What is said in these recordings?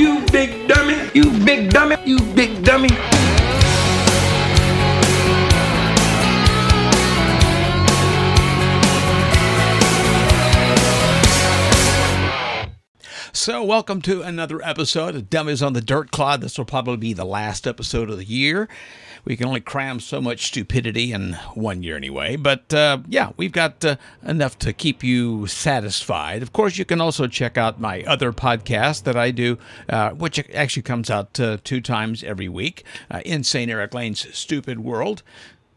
You big dummy. You big dummy. You big dummy. So, welcome to another episode of Dummies on the Dirt Clod. This will probably be the last episode of the year. We can only cram so much stupidity in one year anyway. But uh, yeah, we've got uh, enough to keep you satisfied. Of course, you can also check out my other podcast that I do, uh, which actually comes out uh, two times every week uh, Insane Eric Lane's Stupid World.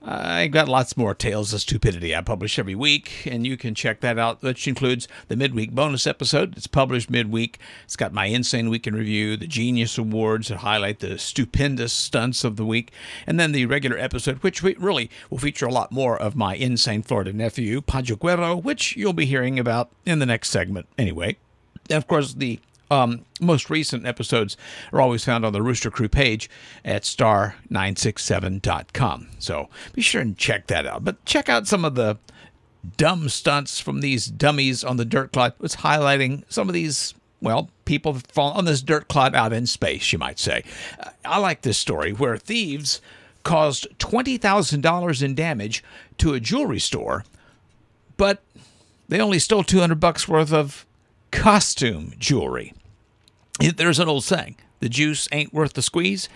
I got lots more tales of stupidity I publish every week, and you can check that out, which includes the midweek bonus episode. It's published midweek. It's got my Insane Week in Review, the Genius Awards that highlight the stupendous stunts of the week, and then the regular episode, which we really will feature a lot more of my insane Florida nephew, Pancho Guerrero, which you'll be hearing about in the next segment anyway. And of course, the um, most recent episodes are always found on the Rooster Crew page at star967.com. So be sure and check that out. But check out some of the dumb stunts from these dummies on the dirt clod. It's highlighting some of these, well, people fall on this dirt clod out in space, you might say. Uh, I like this story where thieves caused $20,000 in damage to a jewelry store, but they only stole 200 bucks worth of costume jewelry. There's an old saying the juice ain't worth the squeeze.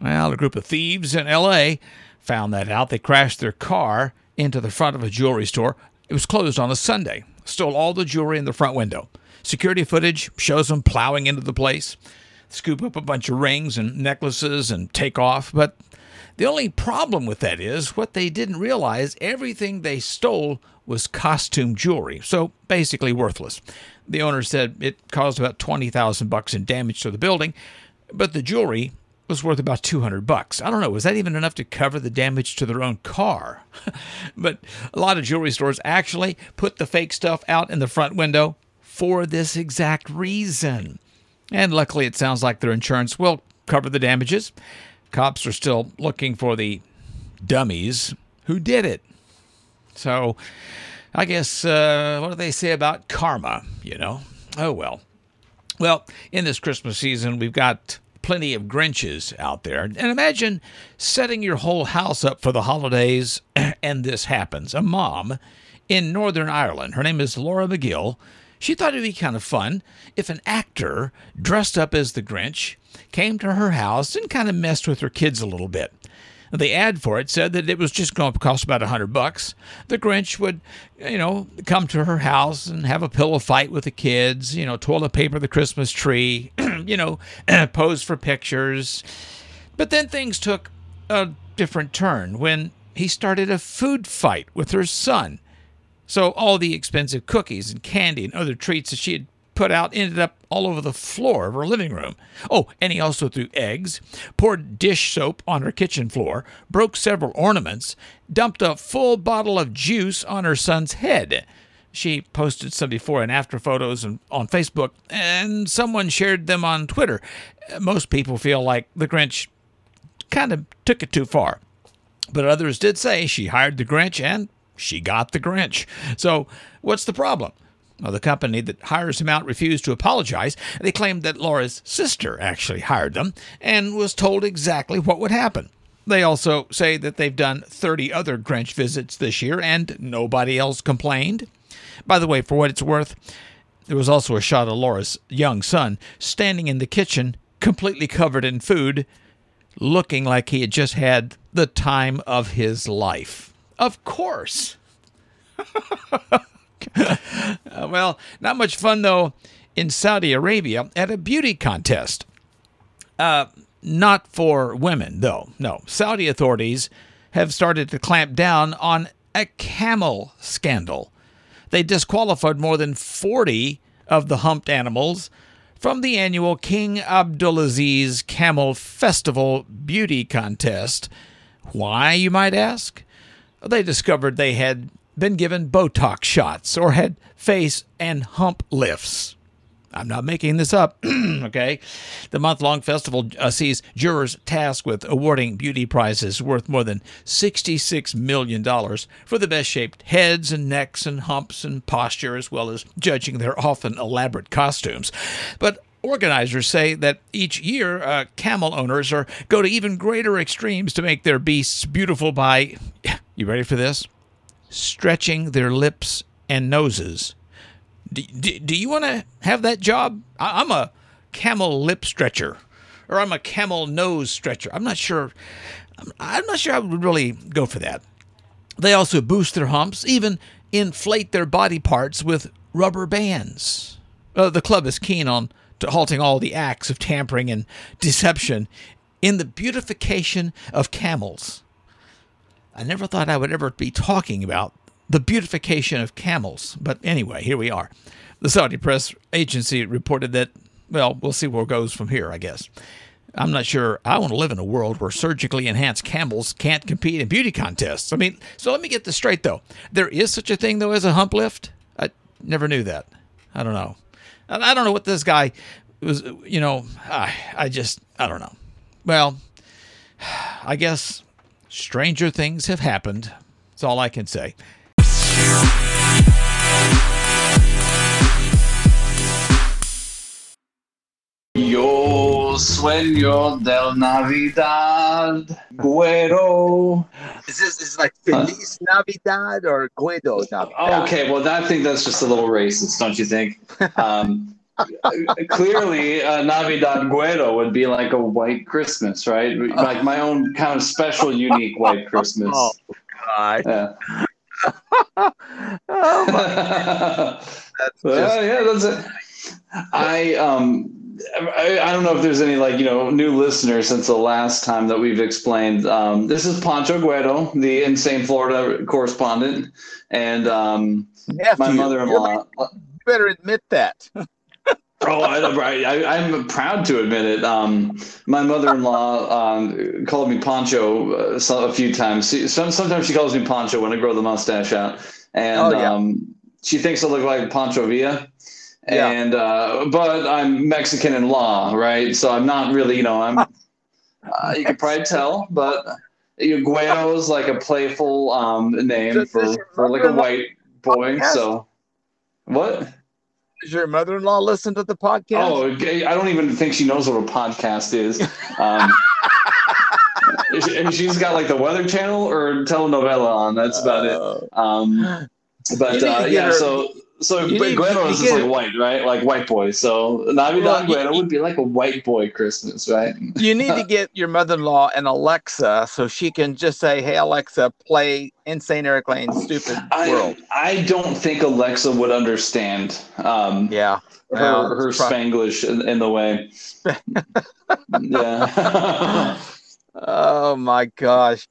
Well, a group of thieves in LA found that out. They crashed their car into the front of a jewelry store. It was closed on a Sunday, stole all the jewelry in the front window. Security footage shows them plowing into the place, scoop up a bunch of rings and necklaces and take off. But the only problem with that is what they didn't realize everything they stole was costume jewelry, so basically worthless. The owner said it caused about 20,000 bucks in damage to the building, but the jewelry was worth about 200 bucks. I don't know, was that even enough to cover the damage to their own car? but a lot of jewelry stores actually put the fake stuff out in the front window for this exact reason. And luckily, it sounds like their insurance will cover the damages. Cops are still looking for the dummies who did it. So, I guess, uh, what do they say about karma? You know? Oh, well. Well, in this Christmas season, we've got plenty of Grinches out there. And imagine setting your whole house up for the holidays and this happens. A mom in Northern Ireland, her name is Laura McGill, she thought it'd be kind of fun if an actor dressed up as the Grinch came to her house and kind of messed with her kids a little bit. The ad for it said that it was just going to cost about a hundred bucks. The Grinch would, you know, come to her house and have a pillow fight with the kids, you know, toilet paper the Christmas tree, you know, pose for pictures. But then things took a different turn when he started a food fight with her son. So all the expensive cookies and candy and other treats that she had put out ended up all over the floor of her living room. Oh, and he also threw eggs, poured dish soap on her kitchen floor, broke several ornaments, dumped a full bottle of juice on her son's head. She posted some before and after photos on Facebook, and someone shared them on Twitter. Most people feel like the Grinch kind of took it too far. But others did say she hired the Grinch and she got the Grinch. So, what's the problem? Well, the company that hires him out refused to apologize. They claimed that Laura's sister actually hired them and was told exactly what would happen. They also say that they've done 30 other Grinch visits this year and nobody else complained. By the way, for what it's worth, there was also a shot of Laura's young son standing in the kitchen, completely covered in food, looking like he had just had the time of his life. Of course. uh, well, not much fun though in Saudi Arabia at a beauty contest. Uh, not for women, though. No, Saudi authorities have started to clamp down on a camel scandal. They disqualified more than 40 of the humped animals from the annual King Abdulaziz Camel Festival Beauty Contest. Why, you might ask? They discovered they had been given Botox shots or had face and hump lifts. I'm not making this up, okay? The month long festival uh, sees jurors tasked with awarding beauty prizes worth more than $66 million for the best shaped heads and necks and humps and posture, as well as judging their often elaborate costumes. But organizers say that each year uh, camel owners are go to even greater extremes to make their beasts beautiful by you ready for this? Stretching their lips and noses. Do, do, do you want to have that job? I, i'm a camel lip stretcher or i'm a camel nose stretcher. I'm not sure I'm, not sure i would really go for that. They also boost their humps even inflate their body parts with rubber bands. Uh, the club is keen on halting all the acts of tampering and deception in the beautification of camels. I never thought I would ever be talking about the beautification of camels, but anyway, here we are. The Saudi press agency reported that, well, we'll see where it goes from here, I guess. I'm not sure I want to live in a world where surgically enhanced camels can't compete in beauty contests. I mean, so let me get this straight, though. There is such a thing, though, as a hump lift? I never knew that. I don't know. I don't know what this guy was, you know, I, I just, I don't know. Well, I guess stranger things have happened. That's all I can say. Yo sueño del Navidad, Guero. Is this is like Feliz Navidad or Guido Navidad? Okay, well, I think that's just a little racist, don't you think? Um, clearly, uh, Navidad Guero would be like a white Christmas, right? Like my own kind of special, unique white Christmas. Oh, God. Yeah. oh, my. That's well, just, yeah, that's it. I um. I, I don't know if there's any like you know new listeners since the last time that we've explained. Um, this is Pancho Guero, the insane Florida correspondent, and um, nephew. my mother-in-law. You better admit that. Oh, I, right. I, I'm proud to admit it. Um, my mother-in-law um, called me Pancho uh, a few times. She, some, sometimes she calls me Pancho when I grow the mustache out, and Oh, yeah. um, she thinks I look like Pancho Villa. Yeah. And uh, but I'm Mexican in law, right? So I'm not really, you know, I'm. Uh, you can probably tell, but Guero is like a playful um, name for for like a white boy. So, what? Does your mother-in-law listen to the podcast? Oh, okay. I don't even think she knows what a podcast is. Um, and she's got like the Weather Channel or telenovela on. That's about it. Uh, Um, but uh, yeah, her- so so you need- Guero is just like white, right? Like white boy. So Navidad Well, Guero would be like a white boy Christmas, right? you need to get your mother-in-law an Alexa so she can just say, "Hey Alexa, play Insane Eric Lane's Stupid World." I I don't think Alexa would understand. Um, Yeah, her Well, her Spanglish in, in the way. yeah. Oh my gosh,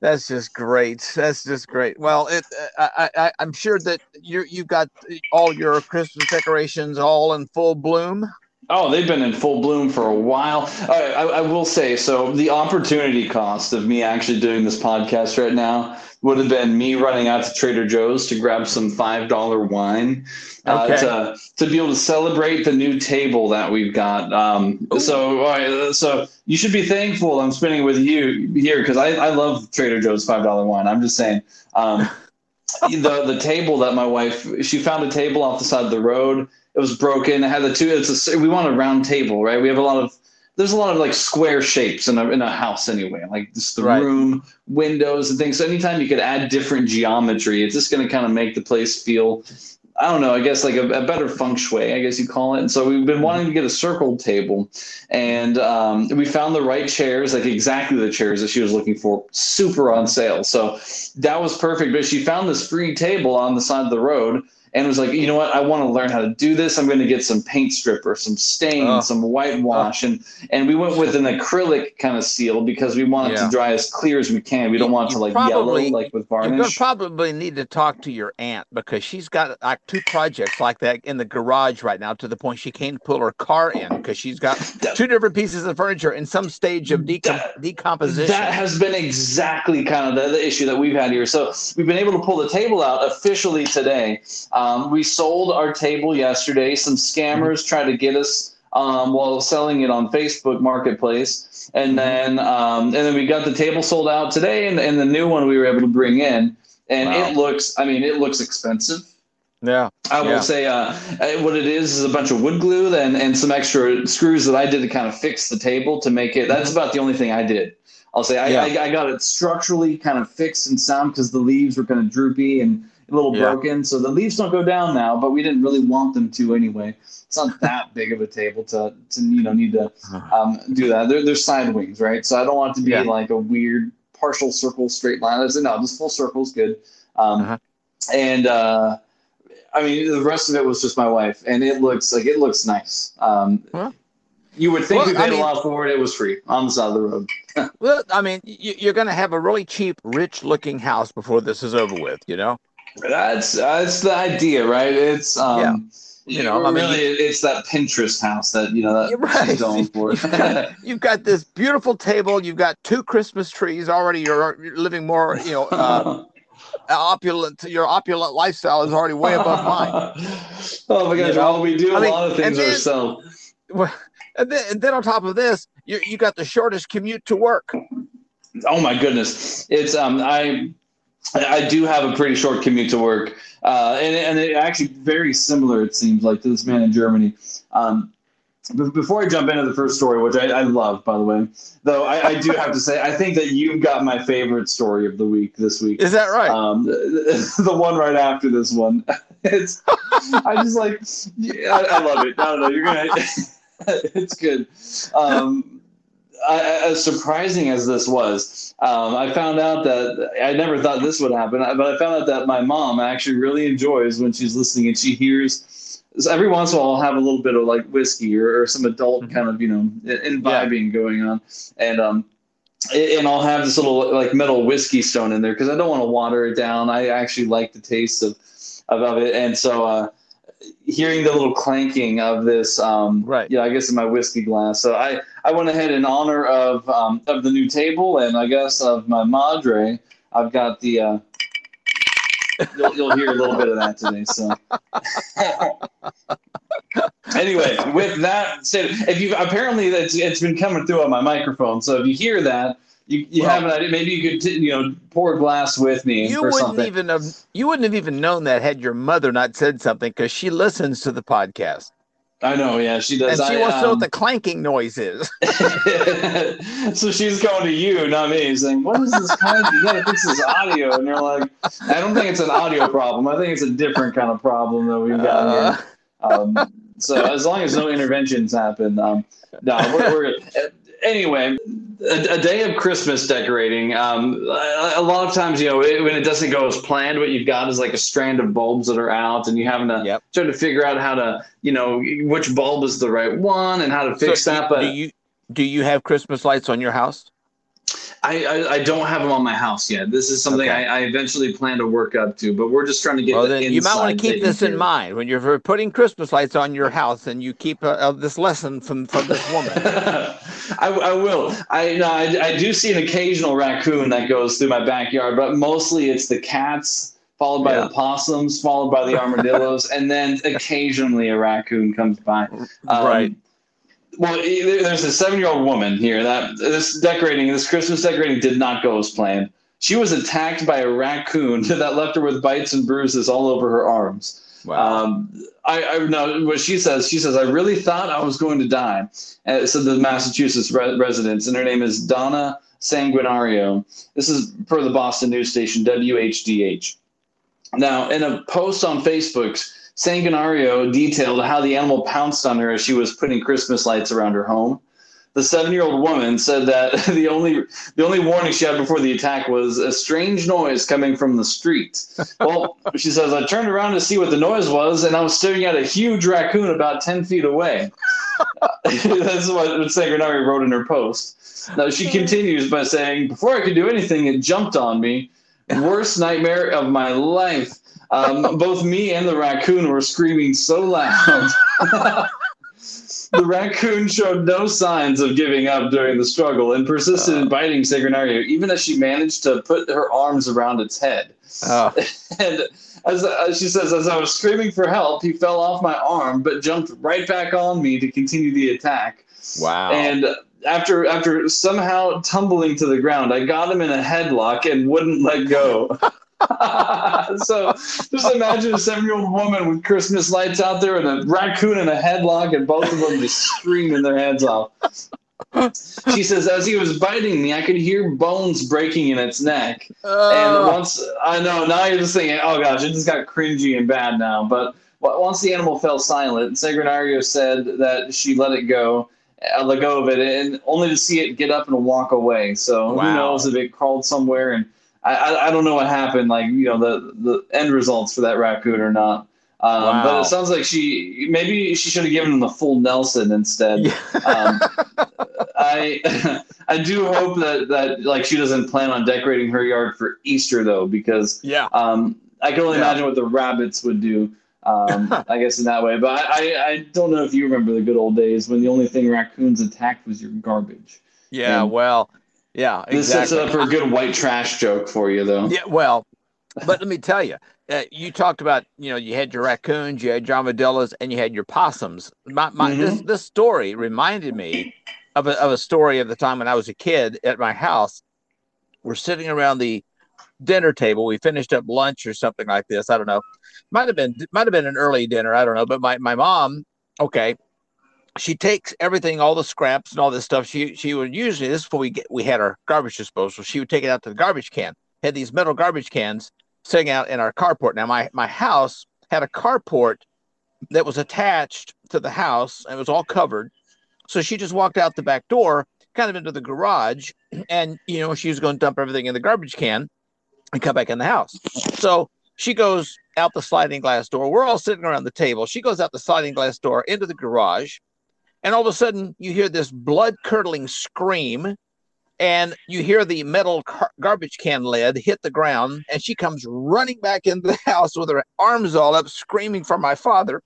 that's just great. That's just great. Well, it uh, I, I I'm sure that you you got all your Christmas decorations all in full bloom. Oh, they've been in full bloom for a while. I, I, I will say so. The opportunity cost of me actually doing this podcast right now would have been me running out to Trader Joe's to grab some five dollar wine uh, Okay. to to be able to celebrate the new table that we've got. Um, so, right, so you should be thankful I'm spending with you here because I, I love Trader Joe's five dollar wine. I'm just saying. Um, the the table that my wife she found a table off the side of the road. It was broken. It had the two. It's a we want a round table, right? We have a lot of there's a lot of like square shapes in a in a house anyway, like just the Right. room, windows, and things. So anytime you could add different geometry, it's just going to kind of make the place feel. I don't know. I guess like a, a better feng shui, I guess you call it. And so we've been wanting to get a circled table, and um, we found the right chairs, like exactly the chairs that she was looking for, super on sale. So that was perfect. But she found this free table on the side of the road and was like, you know what? I want to learn how to do this. I'm going to get some paint stripper, some stain, Oh. some whitewash, and and we went with an acrylic kind of seal because we want it Yeah. to dry as clear as we can. We don't You- want it to like probably- yellow like with varnish. You're gonna probably need to talk to your aunt because she's got like two projects like that in the garage right now to the point she can't pull her car in because she's got two different pieces of furniture in some stage of decom- That- decomposition. That has been exactly kind of the, the issue that we've had here. So we've been able to pull the table out officially today. Um, we sold our table yesterday. Some scammers tried to get us um, while selling it on Facebook Marketplace, and then um, and then we got the table sold out today, and, and the new one we were able to bring in, and Wow. it looks. I mean, it looks expensive. Yeah. I will Yeah. say uh, uh, what it is is a bunch of wood glue and, and some extra screws that I did to kind of fix the table to make it. That's about the only thing I did. I'll say I, Yeah. I, I got it structurally kind of fixed and sound because the leaves were kind of droopy and a little Yeah. broken. So the leaves don't go down now, but we didn't really want them to anyway. It's not that big of a table to, to you know need to um, do that. They're, they're side wings, right? So I don't want it to be Yeah. like a weird partial circle straight line. I said no, just full circle's good. Um, Uh-huh. And uh, I mean, the rest of it was just my wife, and it looks like it looks nice. Um, Huh? You would think Well, we paid I mean- a lot for it. It was free on the side of the road. Well, I mean, you, you're going to have a really cheap, rich-looking house before this is over with. You know. That's that's the idea, right? It's um, Yeah. You know, I mean- really, it's that Pinterest house that you know that You're right. she's going for. You've got, you've got this beautiful table. You've got two Christmas trees already. You're, you're living more, you know, uh, opulent. Your opulent lifestyle is already way above mine. oh my gosh! You know? Well, we do a mean, lot of things then- ourselves. Well, And then, and then on top of this, you you got the shortest commute to work. Oh my goodness! It's um I I do have a pretty short commute to work, uh, and and it actually very similar it seems like to this man in Germany. Um, be- before I jump into the first story, which I, I love by the way, though I, I do have to say I think that you've got my favorite story of the week this week. Is that right? Um, the, the one right after this one. It's I just like yeah, I, I love it. I don't know. You're gonna. it's good. Um, as surprising as this was, um, I found out that I never thought this would happen, but I found out that my mom actually really enjoys when she's listening and she hears. So every once in a while, I'll have a little bit of like whiskey or, or some adult Mhm. kind of you know imbibing going on, and um, and I'll have this little like metal whiskey stone in there because I don't want to water it down. I actually like the taste of of, of it, and so uh, hearing the little clanking of this, um, Right. Yeah, I guess in my whiskey glass. So I I went ahead in honor of um, of the new table and I guess of my madre. I've got the. Uh, you'll, you'll hear a little bit of that today. So. anyway, with that said, if you apparently that's it's been coming through on my microphone, so if you hear that, you, you Well- have an idea. Maybe you could t- you know pour a glass with me you or wouldn't something. even have you wouldn't have even known that had your mother not said something because she listens to the podcast I know, yeah, she does. and she I, wants to know um, what the clanking noise is. so she's going to you, not me, saying, "What is this kind? You gotta fix this audio." And you're like, "I don't think it's an audio problem. I think it's a different kind of problem that we've got Uh, here." Um, so as long as no interventions happen, um, no, we're, we're. Anyway, a, a day of Christmas decorating. Um, a, a lot of times, you know, it, when it doesn't go as planned, what you've got is like a strand of bulbs that are out, and you having to Yep. try to figure out how to, you know, which bulb is the right one and how to fix so that. But do you do you have Christmas lights on your house? I, I, I don't have them on my house yet. This is something Okay. I, I eventually plan to work up to, but we're just trying to get. Well, the then you might want to keep this in mind when you're putting Christmas lights on your house, and you keep uh, uh, this lesson from from this woman. I, I will. I, no, I I do see an occasional raccoon that goes through my backyard, but mostly it's the cats, followed by Yeah. the possums, followed by the armadillos, and then occasionally a raccoon comes by. Um, right. Well, there's a seven-year-old woman here that this decorating, this Christmas decorating, did not go as planned. She was attacked by a raccoon that left her with bites and bruises all over her arms. Wow. Um, I, I know what she says. She says, "I really thought I was going to die." Uh, said the Massachusetts re- residents, and her name is Donna Sanguinario. This is per the Boston news station WHDH. Now, in a post on Facebook, Sanguinario detailed how the animal pounced on her as she was putting Christmas lights around her home. The seven-year-old woman said that the only the only warning she had before the attack was a strange noise coming from the street. Well, she says I turned around to see what the noise was, and I was staring at a huge raccoon about ten feet away. That's what Sanguinario wrote in her post. Now she hmm. continues by saying, "Before I could do anything, it jumped on me. Worst nightmare of my life. Um, both me and the raccoon were screaming so loud." the raccoon showed no signs of giving up during the struggle and persisted in biting Sanguinario, even as she managed to put her arms around its head. Oh, And as, as she says, as I was screaming for help, he fell off my arm, but jumped right back on me to continue the attack. wow. And after after somehow tumbling to the ground, I got him in a headlock and wouldn't let go. so just imagine a seven-year-old woman with Christmas lights out there and a raccoon in a headlock, and both of them just screaming their heads off. She says, as he was biting me, I could hear bones breaking in its neck. And Uh, once I know, now you're just thinking, oh gosh, it just got cringy and bad now. But once the animal fell silent, Sagranario said that she let it go, uh, let go of it, and only to see it get up and walk away. So Wow. who knows if it crawled somewhere? And I, I, I don't know what happened, like you know the the end results for that raccoon or not. Um, But it sounds like she maybe she should have given him the full Nelson instead. Um, I I do hope that that like she doesn't plan on decorating her yard for Easter though, because yeah. um, I can only Yeah. imagine what the rabbits would do. Um, I guess in that way, but I, I, I don't know if you remember the good old days when the only thing raccoons attacked was your garbage. Yeah. And Well. Yeah. This sets it up for a good white trash joke for you, though. Yeah, well, but let me tell you, uh, you talked about you know you had your raccoons, you had your armadillos, and you had your possums. My, my this this story reminded me of a, of a story of the time when I was a kid at my house. We're sitting around the dinner table. We finished up lunch or something like this. I don't know. Might have been might have been an early dinner. I don't know. But my my mom, okay, she takes everything, all the scraps and all this stuff. She she would usually this is before we get we had our garbage disposal. She would take it out to the garbage can. Had these metal garbage cans sitting out in our carport. Now my my house had a carport that was attached to the house and it was all covered. So she just walked out the back door, kind of into the garage, and you know she was going to dump everything in the garbage can and come back in the house. So she goes out the sliding glass door. We're all sitting around the table. She goes out the sliding glass door into the garage, and all of a sudden you hear this blood curdling scream and you hear the metal car- garbage can lid hit the ground and she comes running back into the house with her arms all up screaming for my father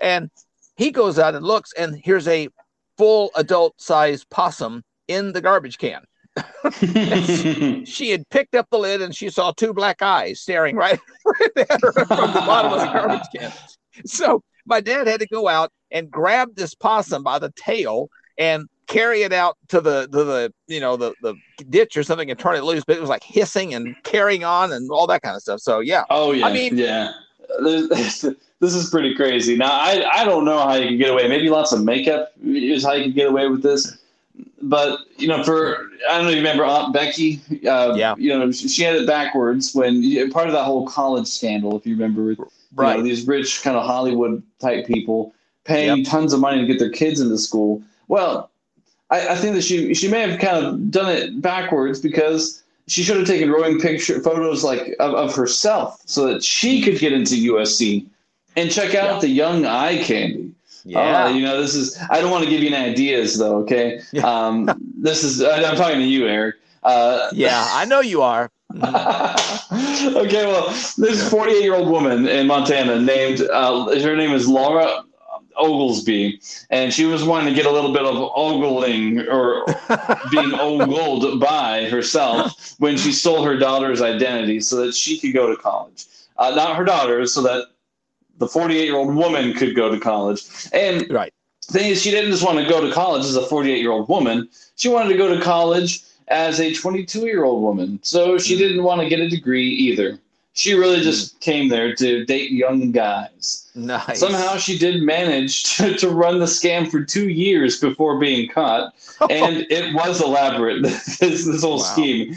and he goes out and looks and here's a full adult sized possum in the garbage can she had picked up the lid and she saw two black eyes staring right, right at her from the bottom of the garbage can so my dad had to go out and grab this possum by the tail and carry it out to the to the you know the the ditch or something and turn it loose but it was like hissing and carrying on and all that kind of stuff so yeah Oh yeah, I mean- yeah. This is pretty crazy. Now I I don't know how you can get away. Maybe lots of makeup is how you can get away with this. But you know, for I don't know. You remember Aunt Becky? Uh, Yeah. You know, she had it backwards when part of that whole college scandal. If you remember, with you know, right these rich kind of Hollywood type people paying tons of money to get their kids into school. Well, I, I think that she she may have kind of done it backwards because she should have taken rowing picture photos like of, of herself so that she could get into USC and check out Yeah. the young eye candy. Yeah Uh, you know, this is I don't want to give you any ideas though, okay? Yeah. Um, this is I, I'm talking to you, Eric. Uh, yeah i know you are okay, well, this 48 year old woman in Montana named, uh, her name is Laura Oglesby, and she was wanting to get a little bit of ogling or being ogled by herself when she stole her daughter's identity so that she could go to college. Uh, not her daughter's, so that the 48 year old woman could go to college. And right thing is, she didn't just want to go to college as a 48 year old woman. She wanted to go to college as a 22 year old woman. So she mm-hmm. didn't want to get a degree either. She really mm-hmm. just came there to date young guys. nice Somehow she did manage to, to run the scam for two years before being caught. And it was elaborate, this, this whole Wow. scheme.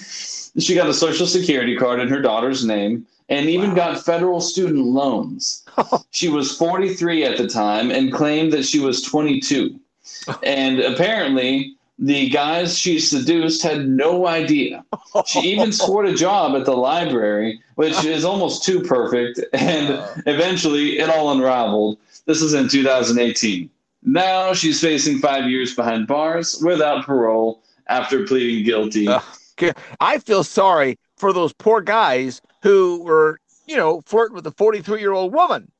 She got a social security card in her daughter's name and even Wow. got federal student loans. she was 43 at the time and claimed that she was 22. And apparently, the guys she seduced had no idea. She even scored a job at the library, which is almost too perfect. And eventually, it all unraveled. This is in 2018. Now she's facing five years behind bars without parole after pleading guilty. Uh, I feel sorry for those poor guys who were, you know, flirting with a 43 year old woman.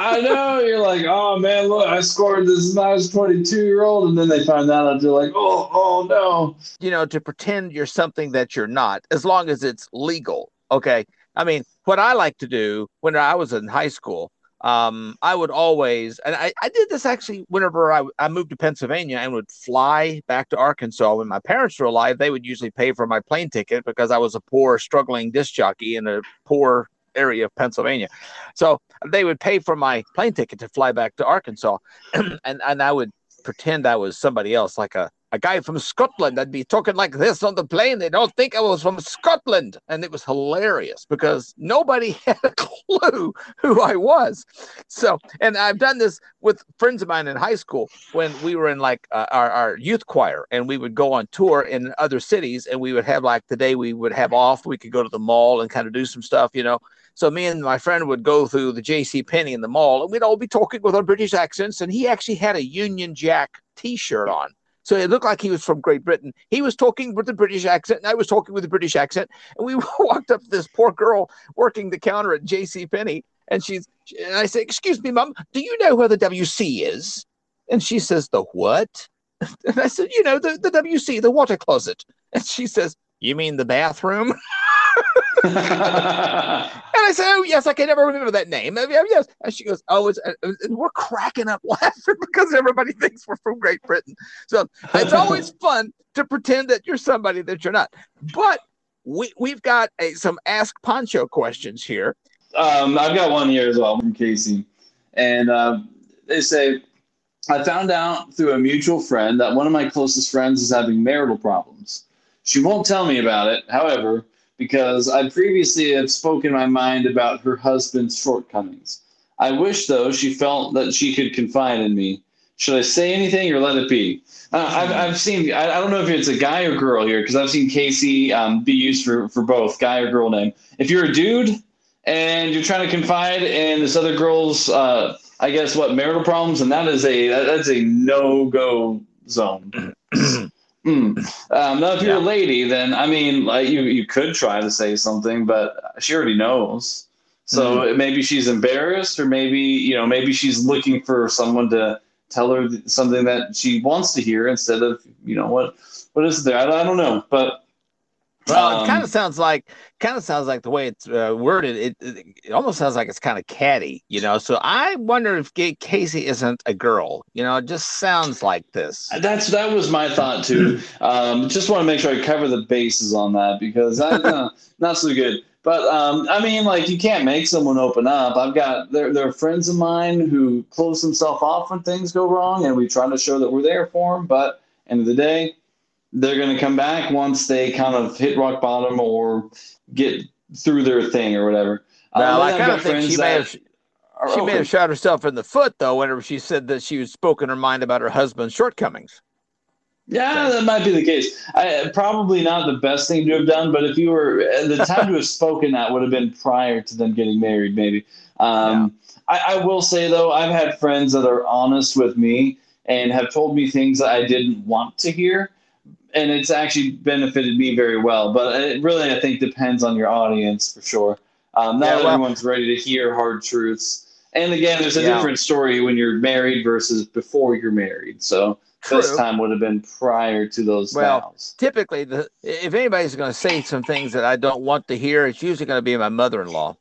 I know you're like, oh man, look, I scored this nice 22 year old, and then they find out they're like, oh, oh no. You know, to pretend you're something that you're not, as long as it's legal. Okay. I mean, what I like to do when I was in high school, um, I would always, and I, I did this actually whenever I, I moved to Pennsylvania and would fly back to Arkansas. When my parents were alive, they would usually pay for my plane ticket because I was a poor, struggling disc jockey in a poor area of Pennsylvania. So they would pay for my plane ticket to fly back to Arkansas. and, and I would pretend I was somebody else, like a a guy from Scotland. I'd be talking like this on the plane. They don't think I was from Scotland. And it was hilarious because nobody had a clue who I was. So, and I've done this with friends of mine in high school when we were in like uh, our, our youth choir and we would go on tour in other cities and we would have like the day we would have off, we could go to the mall and kind of do some stuff, you know. So me and my friend would go through the J.C. Penney in the mall, and we'd all be talking with our British accents. And he actually had a Union Jack T-shirt on, so it looked like he was from Great Britain. He was talking with a British accent, and I was talking with a British accent. And we walked up to this poor girl working the counter at J.C. Penney, and she's and I say, "Excuse me, mum, do you know where the WC is?" And she says, "The what?" And I said, "You know, the the WC, the water closet." And she says, "You mean the bathroom?" and I said, "Oh yes, I can never remember that name." Oh, yes, and she goes, "Oh, it's," and we're cracking up laughing because everybody thinks we're from Great Britain. So it's always fun to pretend that you're somebody that you're not. But we we've got a, some Ask Pancho questions here. Um, I've got one here as well from Casey, and uh, they say, "I found out through a mutual friend that one of my closest friends is having marital problems. She won't tell me about it, however." Because I previously had spoken my mind about her husband's shortcomings. I wish, though, she felt that she could confide in me. Should I say anything or let it be? Uh, I've, I've seen, I, I, don't know if it's a guy or girl here, because I've seen Casey um, be used for, for both, guy or girl name. If you're a dude and you're trying to confide in this other girl's, uh, I guess, what, marital problems, and that is a, that's a no go zone. Mm. Um, now, if you're yeah. a lady, then I mean, like you, you could try to say something, but she already knows. So mm. maybe she's embarrassed, or maybe you know, maybe she's looking for someone to tell her something that she wants to hear instead of you know what what is there? I, I don't know, but well, um, it kind of sounds like kind of sounds like the way it's uh, worded. It, it, it almost sounds like it's kind of catty, you know. So I wonder if Casey isn't a girl. You know, it just sounds like this. That's that was my thought too. um, just want to make sure I cover the bases on that because I uh, not so good. But um, I mean, like you can't make someone open up. I've got there there are friends of mine who close themselves off when things go wrong, and we try to show that we're there for them. But end of the day, they're going to come back once they kind of hit rock bottom or get through their thing or whatever. Now, um, I kind of think she may have she may have shot herself in the foot though whenever she said that she was spoken her mind about her husband's shortcomings. Yeah, that might be the case. I, probably not the best thing to have done, but if you were the time to have spoken that would have been prior to them getting married, maybe. Um, yeah. I, I will say though, I've had friends that are honest with me and have told me things that I didn't want to hear and it's actually benefited me very well. But it really, I think, depends on your audience for sure. Um, not yeah, well, everyone's ready to hear hard truths. And again, there's a yeah. different story when you're married versus before you're married. So True. this time would have been prior to those well, vows. Typically, the, if anybody's going to say some things that I don't want to hear, it's usually going to be my mother-in-law.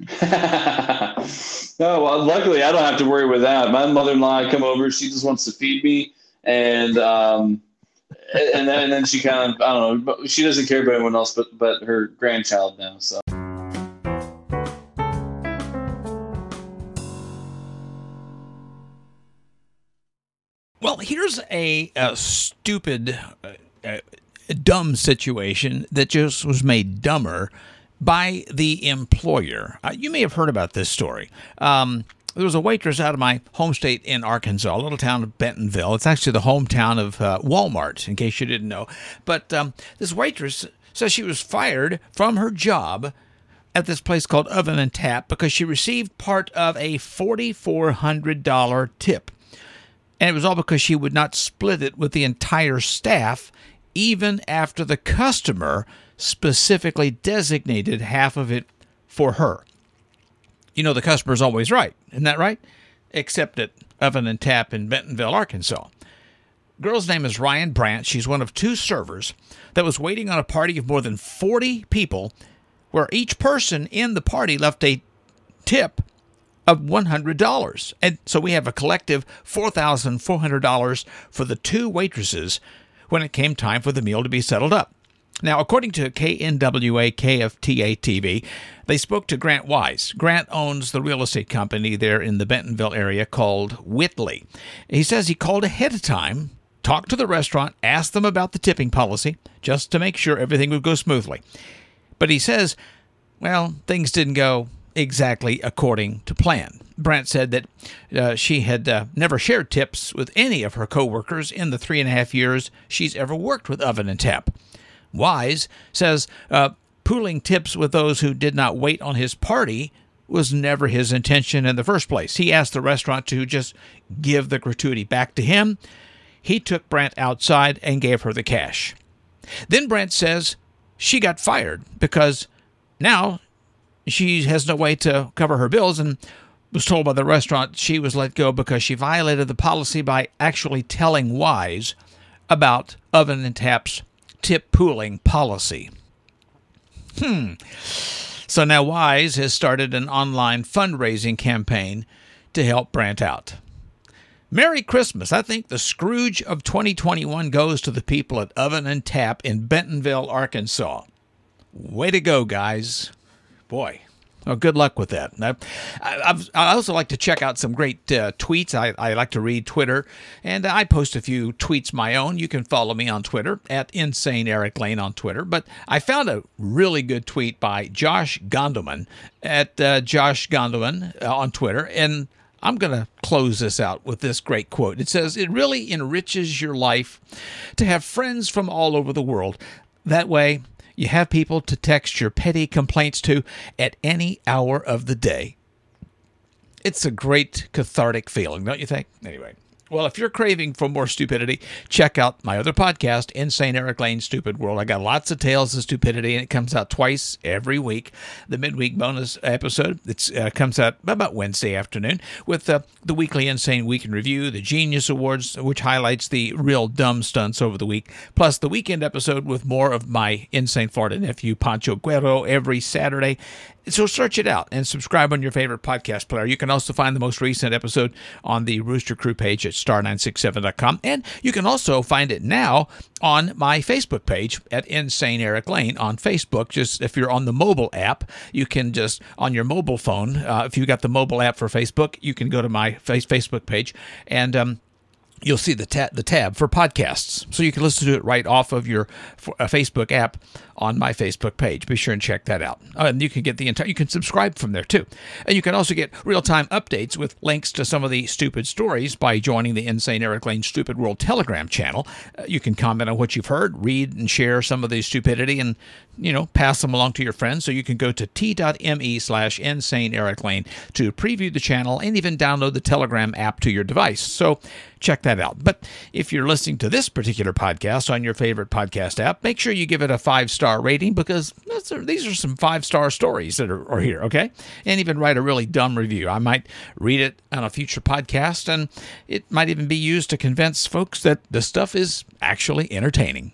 no, well, luckily I don't have to worry with that. My mother-in-law come over; she just wants to feed me, and um, and then, and then she kind of I don't know, she doesn't care about anyone else but but her grandchild now. So. Well, here's a, a stupid, uh, uh, dumb situation that just was made dumber by the employer. Uh, you may have heard about this story. Um, there was a waitress out of my home state in Arkansas, a little town of Bentonville. It's actually the hometown of uh, Walmart, in case you didn't know. But um, this waitress says she was fired from her job at this place called Oven and Tap because she received part of a $4,400 tip. And it was all because she would not split it with the entire staff, even after the customer specifically designated half of it for her you know the customer's always right. Isn't that right? Except at Oven and Tap in Bentonville, Arkansas. Girl's name is Ryan Brandt. She's one of two servers that was waiting on a party of more than 40 people, where each person in the party left a tip of $100. And so we have a collective $4,400 for the two waitresses when it came time for the meal to be settled up. Now, according to KNWA KFTA TV, they spoke to Grant Wise. Grant owns the real estate company there in the Bentonville area called Whitley. He says he called ahead of time, talked to the restaurant, asked them about the tipping policy, just to make sure everything would go smoothly. But he says, well, things didn't go exactly according to plan. Brandt said that uh, she had uh, never shared tips with any of her coworkers in the three and a half years she's ever worked with Oven and Tap. Wise says uh, pooling tips with those who did not wait on his party was never his intention in the first place. He asked the restaurant to just give the gratuity back to him. He took Brandt outside and gave her the cash. Then Brandt says she got fired because now she has no way to cover her bills and was told by the restaurant she was let go because she violated the policy by actually telling Wise about Oven and Tap's tip pooling policy. Hmm. So now Wise has started an online fundraising campaign to help Brandt out. Merry Christmas. I think the Scrooge of 2021 goes to the people at Oven and Tap in Bentonville, Arkansas. Way to go, guys. Boy, well, good luck with that. I, I, I, also like to check out some great uh, tweets. I, I, like to read Twitter, and I post a few tweets my own. You can follow me on Twitter at Insane Eric Lane on Twitter. But I found a really good tweet by Josh Gondelman at uh, Josh Gondelman uh, on Twitter, and I'm going to close this out with this great quote. It says, It really enriches your life to have friends from all over the world. That way, you have people to text your petty complaints to at any hour of the day. It's a great cathartic feeling, don't you think? Anyway. Well, if you're craving for more stupidity, check out my other podcast, Insane Eric Lane's Stupid World. I got lots of tales of stupidity, and it comes out twice every week. The midweek bonus episode it uh, comes out about Wednesday afternoon with uh, the weekly Insane Week in Review, the Genius Awards, which highlights the real dumb stunts over the week, plus the weekend episode with more of my insane Florida nephew, Pancho Guerrero, every Saturday. So search it out and subscribe on your favorite podcast player. You can also find the most recent episode on the Rooster Crew page at star967.com. And you can also find it now on my Facebook page at Insane Eric Lane on Facebook. Just if you're on the mobile app, you can just on your mobile phone, uh, if you got the mobile app for Facebook, you can go to my face- Facebook page and um, you'll see the, ta- the tab for podcasts. So you can listen to it right off of your uh, Facebook app on my Facebook page. Be sure and check that out. Uh, and you can get the entire, you can subscribe from there too. And you can also get real time updates with links to some of the stupid stories by joining the Insane Eric Lane Stupid World Telegram channel. Uh, you can comment on what you've heard, read and share some of the stupidity, and you know, pass them along to your friends. So you can go to t.me slash insane Eric Lane to preview the channel and even download the Telegram app to your device. So check that out. But if you're listening to this particular podcast on your favorite podcast app, make sure you give it a five star star rating because these are some five star stories that are, are here, okay? And even write a really dumb review. I might read it on a future podcast, and it might even be used to convince folks that the stuff is actually entertaining.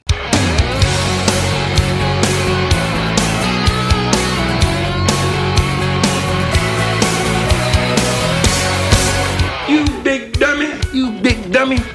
You big dummy, you big dummy.